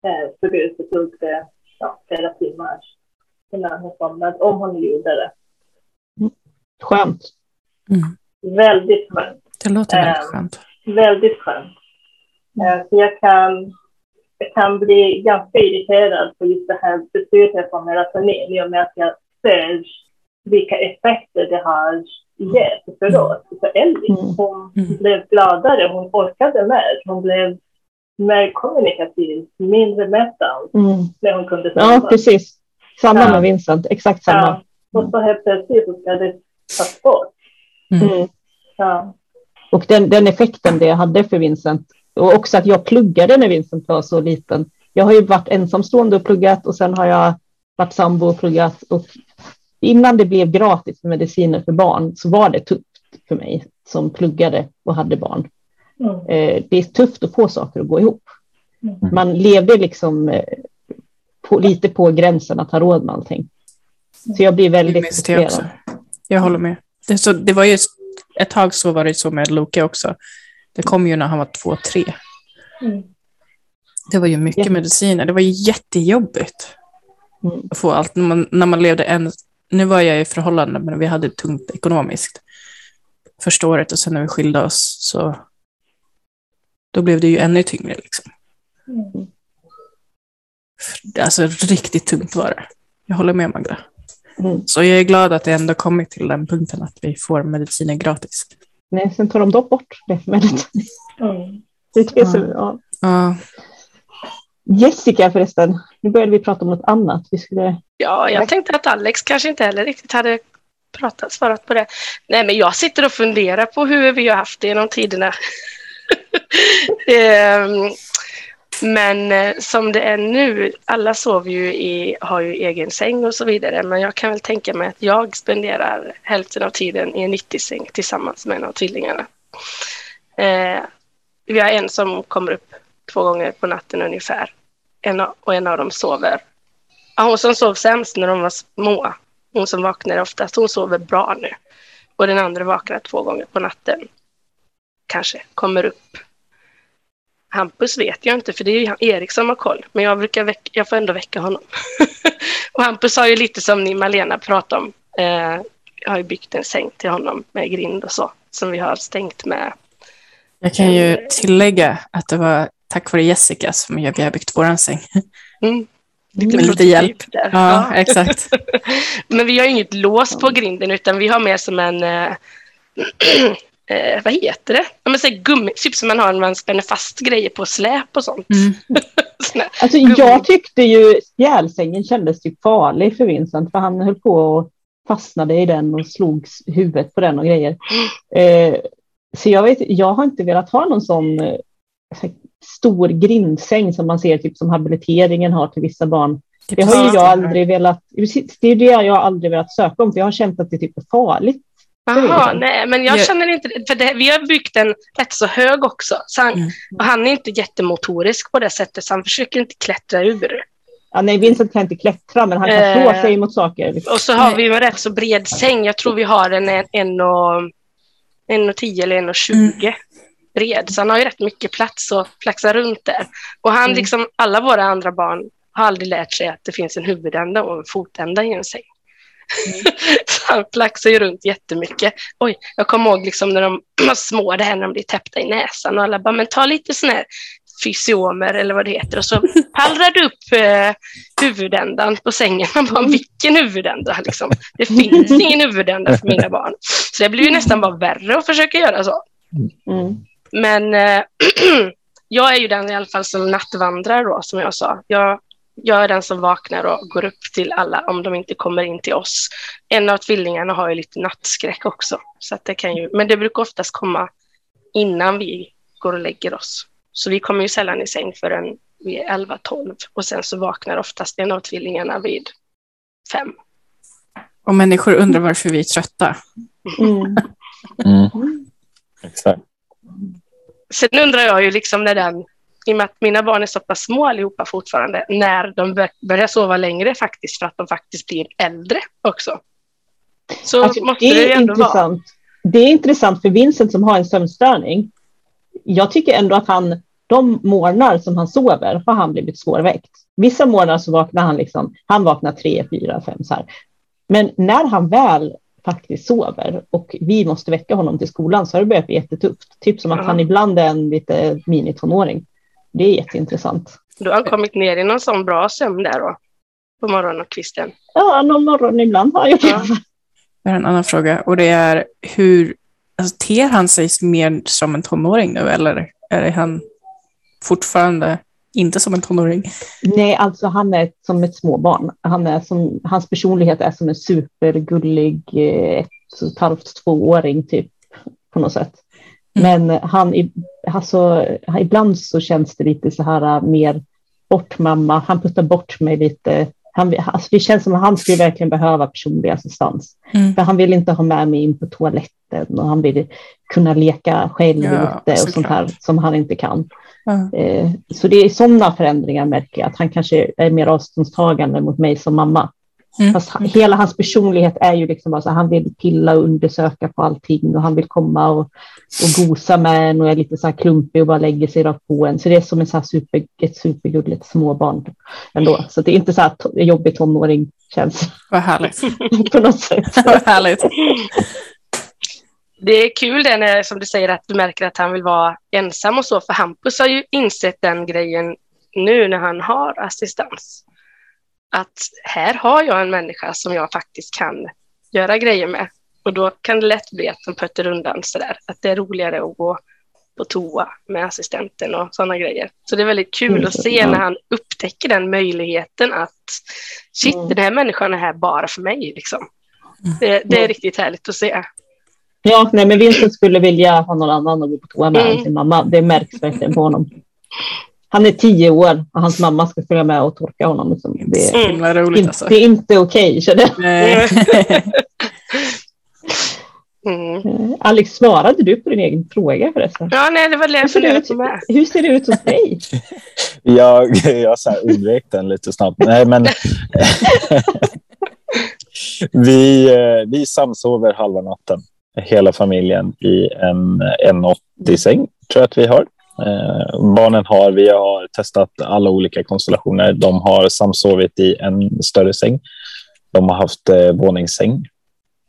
Eh, förut så tog det ja, flera timmar innan hon somnade, om hon gjorde det. Skönt. Mm. Väldigt skönt. Det låter väldigt eh, skönt. Väldigt skönt. Eh, så jag kan, jag kan bli ganska irriterad på just det här beslutet från melatonin i och med att jag ser vilka effekter det har gett för mm. oss, för Ellie. Mm. Hon mm. blev gladare, hon orkade mer, hon blev mer kommunikativ, mindre mättad mm. när hon kunde sova. Ja, precis. Samma ja. med Vincent, exakt samma. Ja. Och så helt plötsligt så ska det tas bort. Mm. Ja. Och den, den effekten det hade för Vincent och också att jag pluggade när Vincent var så liten. Jag har ju varit ensamstående och pluggat och sen har jag varit sambo och pluggat. Och innan det blev gratis med mediciner för barn så var det tufft för mig som pluggade och hade barn. Mm. Eh, det är tufft att få saker att gå ihop. Mm. Man levde liksom eh, på, lite på gränsen att ha råd med allting. Så jag blir väldigt frustrerad. Jag håller med. Det, så, det var ju ett tag så var det så med Loke också. Det kom ju när han var två, tre. Mm. Det var ju mycket ja. mediciner. Det var ju jättejobbigt mm. att få allt. När man, när man levde en... Nu var jag i förhållande, men vi hade tungt ekonomiskt första året och sen när vi skilde oss så då blev det ju ännu tyngre. Liksom. Mm. Alltså riktigt tungt var det. Jag håller med Magda. Mm. Så jag är glad att det ändå kommit till den punkten att vi får mediciner gratis. Nej, sen tar de dock bort läkemedlet. Mm. Det är så, ja. ja. Jessica förresten, nu började vi prata om något annat. Vi skulle... Ja, jag tänkte att Alex kanske inte heller riktigt hade pratat, svarat på det. Nej, men jag sitter och funderar på hur vi har haft det genom tiderna. Ehm, men eh, som det är nu, alla sover ju i, har ju egen säng och så vidare, men jag kan väl tänka mig att jag spenderar hälften av tiden i en 90-säng tillsammans med en av tvillingarna. Eh, vi har en som kommer upp två gånger på natten ungefär, en av, och en av dem sover. Ja, hon som sov sämst när de var små, hon som vaknar oftast, hon sover bra nu. Och den andra vaknar två gånger på natten. Kanske kommer upp Hampus vet jag inte, för det är ju Erik som har koll. Men jag, brukar väcka, jag får ändå väcka honom. och Hampus har ju lite som ni Malena pratade om. Eh, jag har ju byggt en säng till honom med grind och så, som vi har stängt med. Jag kan ju eh, tillägga att det var tack vare Jessica som vi har byggt vår säng. Mm. Lite med lite hjälp. Ja, ja. exakt. Men vi har inget lås på grinden, utan vi har mer som en eh, vad heter det? Ja, men så gummi, typ som man har när man spänner fast grejer på släp och sånt. Mm. alltså, jag tyckte ju spjälsängen kändes typ farlig för Vincent, för han höll på att fastnade i den och slog huvudet på den och grejer. Eh, så jag, vet, jag har inte velat ha någon sån eh, stor grindsäng som man ser typ som habiliteringen har till vissa barn. Det har ju jag aldrig velat, det är det jag aldrig velat söka om, för jag har känt att det typ är farligt. Jaha, nej, men jag känner inte för det. Vi har byggt en rätt så hög också. Så han, mm. och han är inte jättemotorisk på det sättet, så han försöker inte klättra ur. Ja, nej, Vincent kan inte klättra, men han kan slå eh, sig mot saker. Och så har vi en rätt så bred säng. Jag tror vi har en, en, en, och, en och tio eller en och tjugo mm. bred. Så han har ju rätt mycket plats att flaxa runt där. Och han, mm. liksom alla våra andra barn, har aldrig lärt sig att det finns en huvudända och en fotända i en säng. Mm. så han flaxar ju runt jättemycket. Oj, jag kommer ihåg liksom när de var små, det här när de blir täppta i näsan och alla bara, men ta lite sån här fysiomer eller vad det heter och så pallrar du upp eh, huvudändan på sängen. Man bara, vilken huvudända? Liksom. Det finns ingen huvudända för mina barn. Så det blir ju nästan bara värre att försöka göra så. Mm. Men eh, jag är ju den i alla fall som nattvandrar då, som jag sa. Jag jag är den som vaknar och går upp till alla om de inte kommer in till oss. En av tvillingarna har ju lite nattskräck också, så att det kan ju, men det brukar oftast komma innan vi går och lägger oss. Så vi kommer ju sällan i säng förrän vi är 11-12 och sen så vaknar oftast en av tvillingarna vid fem. Och människor undrar varför vi är trötta. Mm. Mm. Exakt. Sen undrar jag ju liksom när den i och med att mina barn är så pass små allihopa fortfarande, när de börjar sova längre faktiskt, för att de faktiskt blir äldre också. Så alltså, måste det, det ändå intressant. vara. Det är intressant för Vincent som har en sömnstörning. Jag tycker ändå att han, de morgnar som han sover har han blivit svårväckt. Vissa morgnar så vaknar han liksom, han vaknar tre, fyra, fem så här. Men när han väl faktiskt sover och vi måste väcka honom till skolan så har det börjat bli jättetufft. Typ som att han ibland är en lite minitonåring. Det är jätteintressant. Du har kommit ner i någon sån bra sömn där då? På morgonkvisten? Ja, någon morgon ibland har jag det. Ja. Jag har en annan fråga och det är hur alltså, ter han sig mer som en tonåring nu eller är han fortfarande inte som en tonåring? Nej, alltså han är som ett småbarn. Han är som, hans personlighet är som en supergullig eh, ett och ett halvt, tvååring typ på något sätt. Mm. Men han, alltså, ibland så känns det lite så här äh, mer bort mamma. Han puttar bort mig lite. Han, alltså det känns som att han skulle verkligen behöva personlig assistans. Mm. För han vill inte ha med mig in på toaletten och han vill kunna leka själv ja, lite och sånt här som han inte kan. Mm. så det är sådana förändringar märker jag, att han kanske är mer avståndstagande mot mig som mamma. Mm. Fast hela hans personlighet är ju liksom bara så han vill pilla och undersöka på allting och han vill komma och, och gosa med en och är lite så här klumpig och bara lägger sig rakt på en. Så det är som en så här super, ett supergulligt småbarn ändå. Så det är inte så här jobbig tonåring känns. Vad härligt. på något sätt. Vad härligt. Det är kul det när, som du säger att du märker att han vill vara ensam och så, för Hampus har ju insett den grejen nu när han har assistans att här har jag en människa som jag faktiskt kan göra grejer med. Och då kan det lätt bli att de puttar undan sådär, att det är roligare att gå på toa med assistenten och sådana grejer. Så det är väldigt kul mm, att se när han upptäcker den möjligheten att shit, mm. den här människan är här bara för mig. Liksom. Det, det är riktigt härligt att se. Ja, nej, men Vincent skulle vilja ha någon annan att gå på toa med mm. än sin mamma. Det märks verkligen på honom han är tio år och hans mamma ska följa med och torka honom. Liksom. Det, är, mm. roligt, alltså. det är inte okej, okay, känner jag. Mm. Eh, Alex, svarade du på din egen fråga förresten? Ja, nej, det var det jag funderade på med. Hur ser det ut hos dig? jag jag så undvek den lite snabbt. Nej, men vi, eh, vi samsover halva natten, hela familjen, i en, en 80-säng, tror jag att vi har. Eh, barnen har, vi har testat alla olika konstellationer. De har samsovit i en större säng. De har haft eh, våningssäng.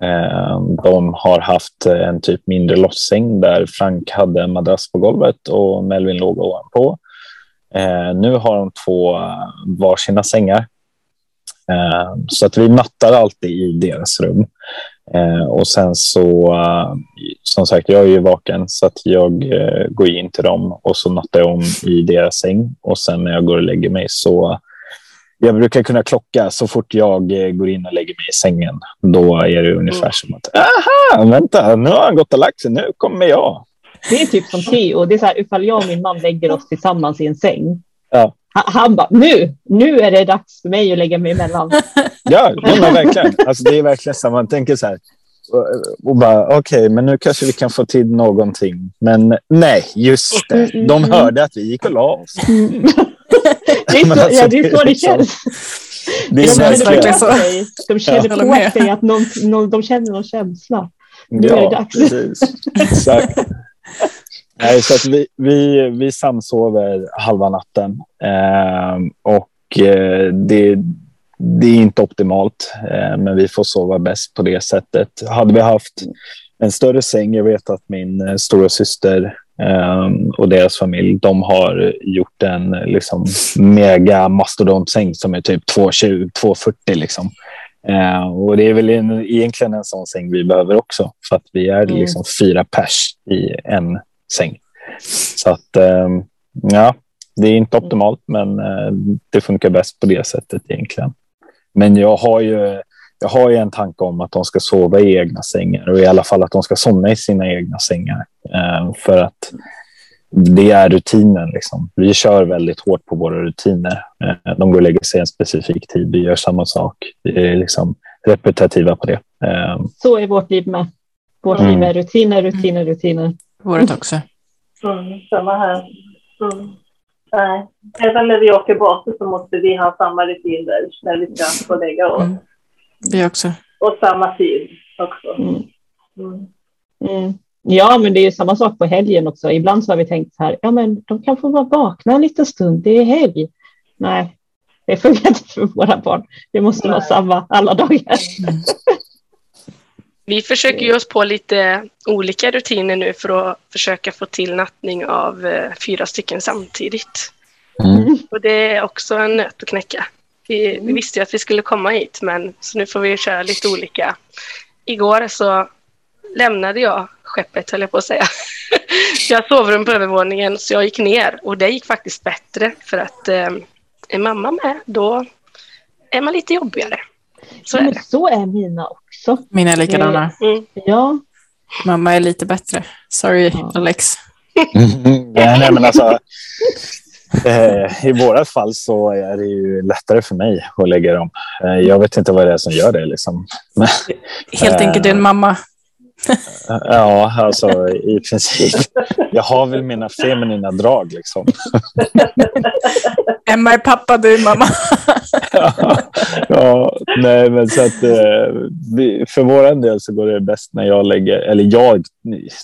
Eh, de har haft eh, en typ mindre losssäng där Frank hade en madrass på golvet och Melvin låg ovanpå. Eh, nu har de två varsina sängar. Så att vi nattar alltid i deras rum. Eh, och sen så, uh, som sagt, jag är ju vaken så att jag uh, går in till dem och så nattar jag om i deras säng och sen när jag går och lägger mig så jag brukar kunna klocka så fort jag eh, går in och lägger mig i sängen. Då är det ungefär Mm. som att, aha, vänta, nu har han gått och lagt sig, nu kommer jag. Det är typ som Theo. Det är så här, ifall jag och min man lägger oss tillsammans i en säng. Ja. Han, bara, nu, nu är det dags för mig att lägga mig emellan. Ja, ja men verkligen. Alltså, det är verkligen så. Man tänker så här. Och, och bara, okej, men nu kanske vi kan få till någonting. Men nej, just det. De hörde att vi gick och la oss. Det är så, alltså, ja, det, är så det liksom- känns. Det De är känns känner verkligen på så. sig, de känner håller på sig att någon, någon, de känner någon känsla. Nu är det Ja, dags. precis. Exakt. Nej, så vi, vi, vi samsover halva natten. Ehm, och eh, det, det är inte optimalt, eh, men vi får sova bäst på det sättet. Hade vi haft en större säng, jag vet att min eh, stora syster ehm, och deras familj, de har gjort en liksom, mega mastodontsäng som är typ 2,20, 2,40 liksom. Eh, och det är väl en, egentligen en sån säng vi behöver också, för att vi är Mm. liksom fyra pers i en säng. Så att, ehm, ja, det är inte optimalt, men eh, det funkar bäst på det sättet egentligen. Men jag har ju, jag har ju en tanke om att de ska sova i egna sängar och i alla fall att de ska somna i sina egna sängar. Eh, för att det är rutinen. Liksom. Vi kör väldigt hårt på våra rutiner. Eh, de går och lägger sig en specifik tid. Vi gör samma sak. Vi är liksom repetitiva på det. Eh, Så är vårt liv med. Vårt Mm. liv är rutiner, rutiner, rutiner. Vårt också. Mm, samma här. Mm. Nej. Även när vi åker bort så måste vi ha samma rutiner när vi ska få lägga oss. Mm. Vi också. Och samma tid också. Mm. Mm. Mm. Ja, men det är samma sak på helgen också. Ibland så har vi tänkt så här, ja men de kan få vara vakna en liten stund, det är helg. Nej, det funkar inte för våra barn. Det måste vara Nej. samma alla dagar. Vi försöker ju oss på lite olika rutiner nu för att försöka få till nattning av eh, fyra stycken samtidigt. mm. Och det är också en nöt att knäcka. Vi, vi visste ju att vi skulle komma hit, men så nu får vi köra lite olika. Igår så lämnade jag skeppet, höll jag på att säga. jag sovrum på övervåningen, så jag gick ner och det gick faktiskt bättre för att eh, är mamma med, då är man lite jobbigare. Så är Men det. så är mina också. Mina är likadana. Mm. Ja, Mamma är lite bättre. Sorry, Ja. Alex. Mm, ja, nej, men alltså, eh, I våra fall så är det ju lättare för mig att lägga dem. Eh, jag vet inte vad det är som gör det. Liksom. Men, Helt Eh. enkelt en mamma. Ja, alltså i princip. Jag har väl mina feminina drag. Liksom. Emma är pappa, du är mamma. ja, nej, men så att, eh, för vår del så går det bäst när jag lägger, eller jag,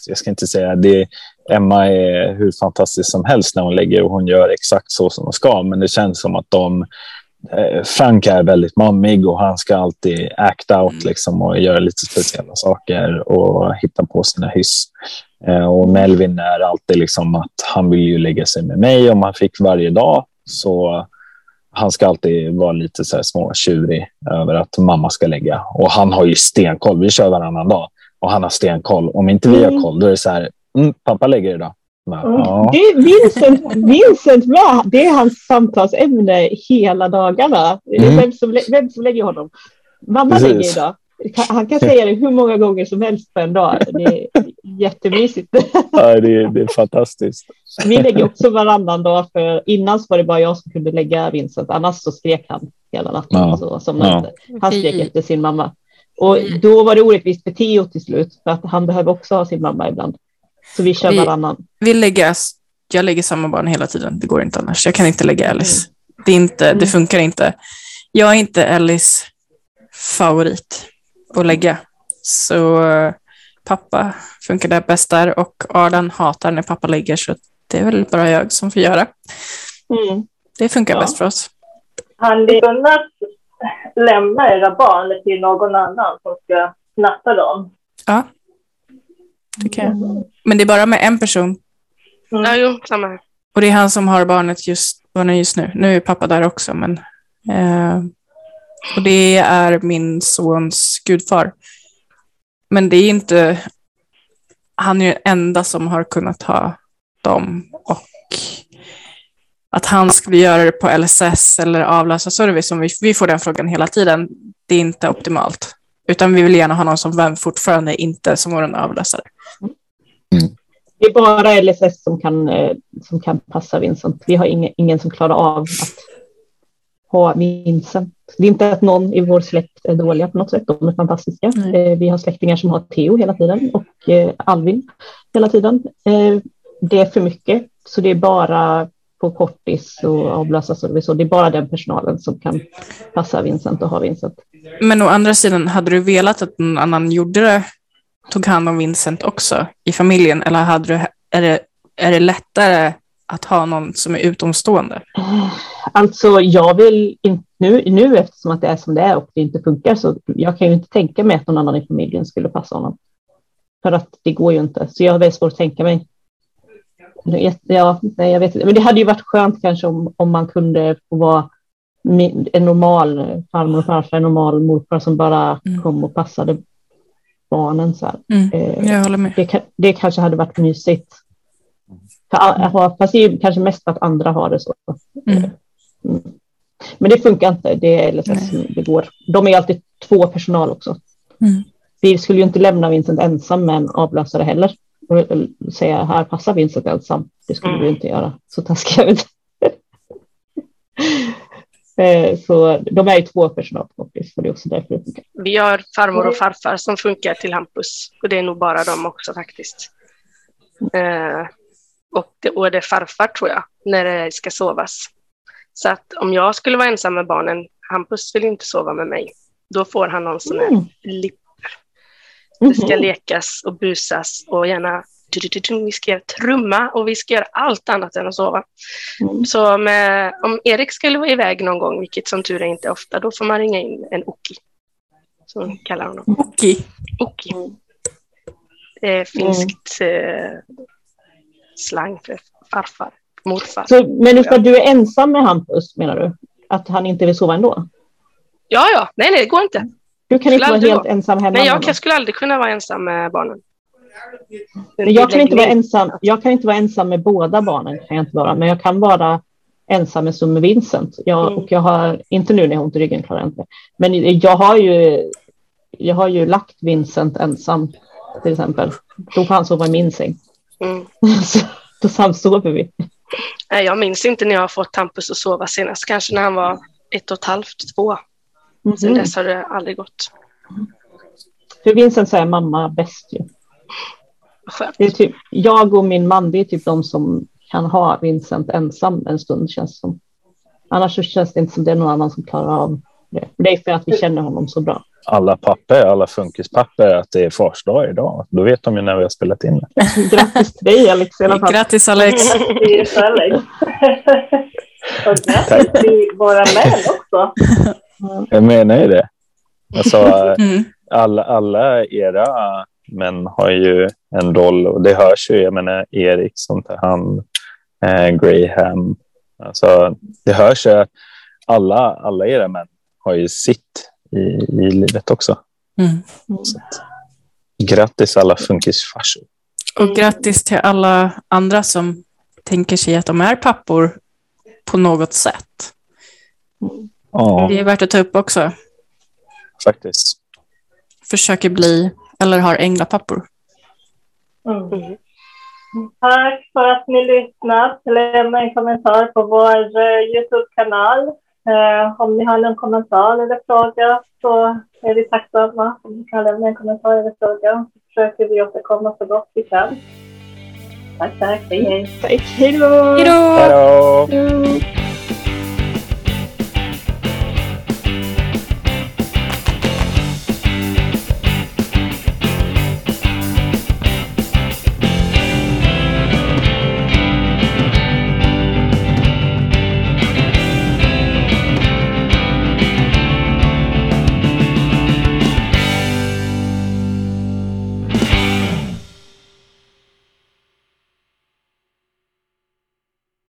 jag ska inte säga det, Emma är hur fantastisk som helst när hon lägger och hon gör exakt så som hon ska, men det känns som att de Frank är väldigt mammig och han ska alltid act out liksom, och göra lite speciella saker och hitta på sina hyss. Eh, och Melvin är alltid liksom att han vill ju lägga sig med mig om han fick varje dag. Så han ska alltid vara lite så här småtjurig över att mamma ska lägga. Och han har ju stenkoll. Vi kör varannan dag och han har stenkoll. Om inte vi har Mm. koll, då är det så här, mm, pappa lägger idag. Mm. Ja. det Vincent, Vincent med. Det är hans samtalsämne hela dagarna. Mm. Vem, som, vem som lägger honom. Mamma Precis. lägger idag. Han kan säga det hur många gånger som helst på en dag. Det är jättemysigt. Ja, det, är, det är fantastiskt. Vi lägger också varannan dag, för innan så var det bara jag som kunde lägga Vincent, annars så skrek han hela natten. Ja. Så, som inte. Han skrek efter sin mamma. Och då var det orättvist för Theo till slut, för att han behöver också ha sin mamma ibland. Så vi kör Vi- varannan. vi lägger, jag lägger samma barn hela tiden. Det går inte annars. Jag kan inte lägga Alice. Det, är inte, det funkar inte. Jag är inte Alice favorit att lägga. Så pappa funkar det bäst där och Ardan hatar när pappa lägger så det är väl bara jag som får göra. Mm. Det funkar Ja. bäst för oss. Han ni kunnat lämna era barn till någon annan som ska natta dem? Ja, det kan jag. Men det är bara med en person Ja, jo, samma här. och det är han som har barnet just, barnen just nu. Nu är pappa där också, men eh, och det är min sons gudfar. Men det är inte, han är ju den enda som har kunnat ha dem och att han skulle göra det på LSS eller avlösa service. Om vi, vi får den frågan hela tiden. Det är inte optimalt. Utan vi vill gärna ha någon som vän fortfarande inte som vår avlösare. Det är bara LSS som kan, eh, som kan passa Vincent. Vi har ingen, ingen som klarar av att ha Vincent. Det är inte att någon i vår släkt är dåliga på något sätt. De är fantastiska. Mm. Vi har släktingar som har Theo hela tiden och eh, Alvin hela tiden. Det är för mycket, så det är bara på kortis och avlösa service och det är bara den personalen som kan passa Vincent och ha Vincent. Men å andra sidan, hade du velat att någon annan gjorde det, tog hand om Vincent också i familjen eller hade du, är, det, är det lättare att ha någon som är utomstående? Alltså jag vill inte nu, nu eftersom att det är som det är och det inte funkar så jag kan ju inte tänka mig att någon annan i familjen skulle passa honom. För att det går ju inte. Så jag har väldigt svårt att tänka mig Ja, nej, jag vet inte. Men det hade ju varit skönt kanske om, om man kunde få vara en normal farmor och farfar, en normal morfar som bara mm. kom och passade barnen. Så mm, eh, jag håller med. Det, det kanske hade varit mysigt. För, fast det är kanske mest för att andra har det så. Mm. Eh, mm. Men det funkar inte, det är LSS som det går. De är alltid två personal också. Mm. Vi skulle ju inte lämna Vincent ensam med en avlösare heller och säga här passar Vincent ensam. Det skulle mm. vi inte göra. Så taskiga vi eh, Så de är ju två personalkompis och det är också därför det funkar. Vi har farmor och farfar som funkar till Hampus och det är nog bara de också faktiskt. Eh, och, det, och det är farfar tror jag, när det ska sovas. Så att om jag skulle vara ensam med barnen, Hampus vill inte sova med mig, då får han någon sån här mm. Det ska mhm. lekas och busas och gärna vi ska göra trumma och vi ska göra allt annat än att sova. Mm. Så med, om Erik skulle vara iväg någon gång, vilket som tur är inte ofta, då får man ringa in en Oki. Som kallar honom. Oki? Oki. Det är finskt mm. eh, slang för farfar, morfar. Så, men ifall du är ensam med Hampus, menar du? Att han inte vill sova ändå? Ja, ja. Nej, nej, det går inte. Du kan inte vara helt gå. ensam hemma. Nej, jag jag skulle aldrig kunna vara ensam med barnen. Jag kan, inte vara ensam, jag kan inte vara ensam med båda barnen, kan jag inte vara, men jag kan vara ensam med som med Vincent. Jag, mm. och jag har, inte nu när jag har ont i ryggen, klarar jag inte. Men jag har ju, jag har ju lagt Vincent ensam, till exempel. Då får han sova i min säng. Mm. då samsover vi. Jag minns inte när jag har fått Hampus att sova senast. Kanske när han var ett och ett halvt, två. Mm. Sen dess har det aldrig gått. För Vincent säger mamma bäst ju. Det är typ, jag och min man, det är typ de som kan ha Vincent ensam en stund känns som. Annars så känns det inte som det är någon annan som klarar av det. Det är för att vi känner honom så bra. Alla papper, alla funkispapper att det är fars dag idag. Då vet de ju när vi har spelat in. Grattis till dig Alex i alla fall. Grattis Alex. Grattis Alex. Och grattis till våra män också. Jag menar ju det. Alltså, alla, alla era män har ju en roll och det hörs ju. Jag menar Erik som tar hand, eh, Graham. Alltså, det hörs ju. Alla, alla era män har ju sitt i, i livet också. Mm. Att, grattis alla funkisfarsor. Och grattis till alla andra som tänker sig att de är pappor på något sätt. Ja. Det är värt att ta upp också. Faktiskt. Försöker bli eller har änglapappor. Mm. Tack för att ni lyssnat. Lämna en kommentar på vår uh, Youtube-kanal. Uh, om ni har någon kommentar eller fråga så är vi tacksamma om ni kan lämna en kommentar eller fråga. Så försöker vi återkomma så gott vi kan. Tack, tack. Hej, hej. Tack. Hej då. Hej då.